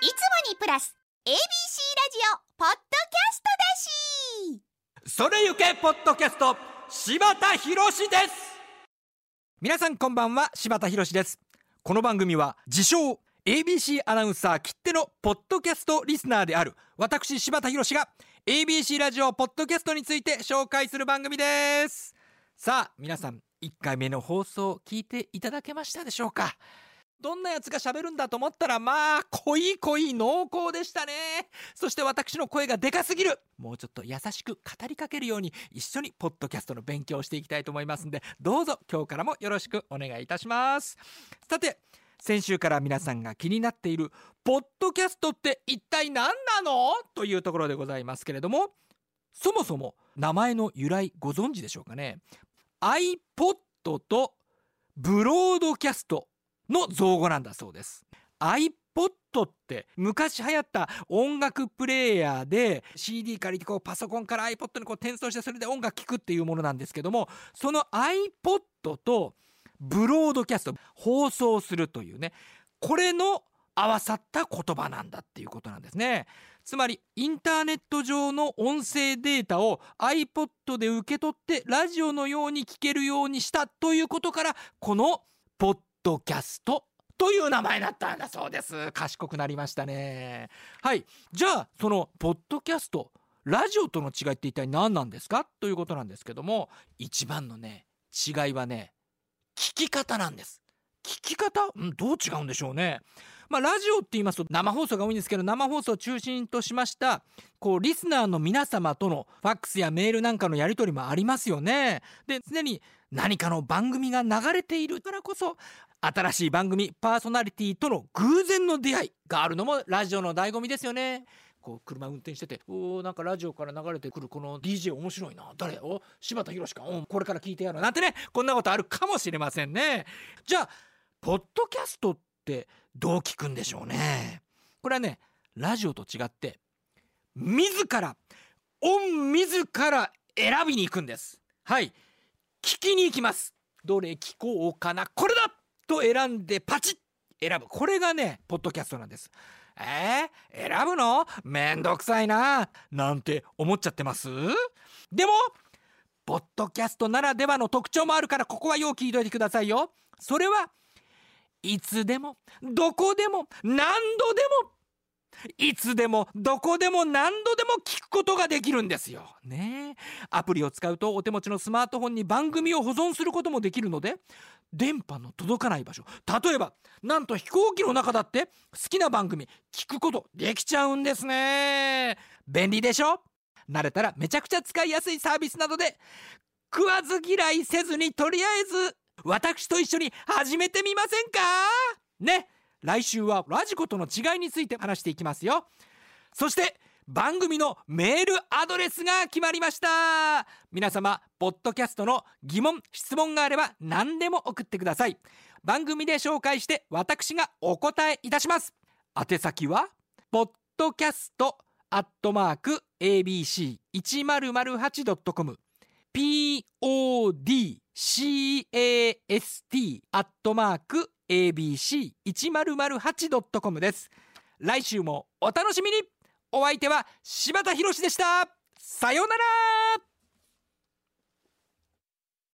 いつもにプラス ABC ラジオポッドキャストだし。それゆけポッドキャスト柴田博です。皆さんこんばんは柴田博です。この番組は自称 ABC アナウンサーきってのポッドキャストリスナーである私柴田博が ABC ラジオポッドキャストについて紹介する番組です。さあ皆さん1回目の放送聞いていただけましたでしょうか？どんなやつが喋るんだと思ったらまあ濃い濃い濃厚でしたね。そして私の声がでかすぎる。もうちょっと優しく語りかけるように一緒にポッドキャストの勉強をしていきたいと思いますんでどうぞ今日からもよろしくお願いいたします。さて先週から皆さんが気になっているポッドキャストって一体何なの？というところでございますけれどもそもそも名前の由来ご存知でしょうかね？iPod とブロードキャスト。の造語なんだそうです。iPod って昔流行った音楽プレーヤーで CD 借りてこうパソコンから iPod にこう転送してそれで音楽聴くっていうものなんですけどもその iPod とブロードキャスト放送するというねこれの合わさった言葉なんだっていうことなんですね。つまりインターネット上の音声データを iPod で受け取ってラジオのように聞けるようにしたということからこのポッドキャストという名前になったんだそうです。賢くなりましたね。はい。じゃあそのポッドキャストラジオとの違いって一体何なんですか？ということなんですけども一番のね違いはね聞き方なんです。聞き方、うん、どう違うんでしょうね。まあ、ラジオって言いますと生放送が多いんですけど生放送を中心としましたこうリスナーの皆様とのファックスやメールなんかのやり取りもありますよね。で常に何かの番組が流れているからこそ新しい番組パーソナリティとの偶然の出会いがあるのもラジオの醍醐味ですよね。こう車運転してておなんかラジオから流れてくるこの DJ 面白いな。誰？お？柴田博か？おこれから聞いてやる。なんてねこんなことあるかもしれませんね。じゃあポッドキャストってどう聞くんでしょうね？これはねラジオと違って自ら御自ら選びに行くんです。はい。聞きに行きます。どれ聞こうかな？これだと選んでパチッ。選ぶ。これがねポッドキャストなんです。えー、選ぶの？めんどくさいな。なんて思っちゃってます？でもポッドキャストならではの特徴もあるからここはよう聞いといてくださいよ。それはいつでもどこでも何度でもいつでもどこでも何度でも聞くことができるんですよ。ね。アプリを使うとお手持ちのスマートフォンに番組を保存することもできるので電波の届かない場所。例えばなんと飛行機の中だって好きな番組聞くことできちゃうんですね。便利でしょ？慣れたらめちゃくちゃ使いやすいサービスなどで食わず嫌いせずにとりあえず私と一緒に始めてみませんか？ね。来週はラジコとの違いについて話していきますよ。そして番組のメールアドレスが決まりました。皆様ポッドキャストの疑問質問があれば何でも送ってください。番組で紹介して私がお答えいたします。宛先はポッドキャストアットマーク ABC1008.com podcast アットマーク abc1008.com です。来週もお楽しみに。お相手は柴田博でした。さようなら。